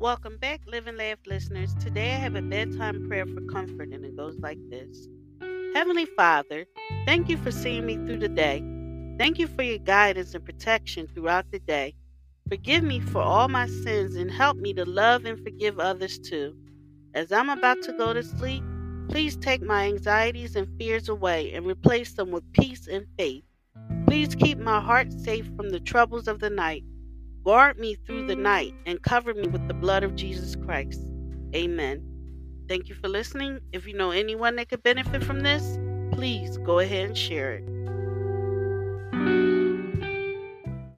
Welcome back, Live and Laugh listeners. Today I have a bedtime prayer for comfort, and it goes like this Heavenly Father, thank you for seeing me through the day. Thank you for your guidance and protection throughout the day. Forgive me for all my sins and help me to love and forgive others too. As I'm about to go to sleep, please take my anxieties and fears away and replace them with peace and faith. Please keep my heart safe from the troubles of the night. Guard me through the night and cover me with the blood of Jesus Christ. Amen. Thank you for listening. If you know anyone that could benefit from this, please go ahead and share it.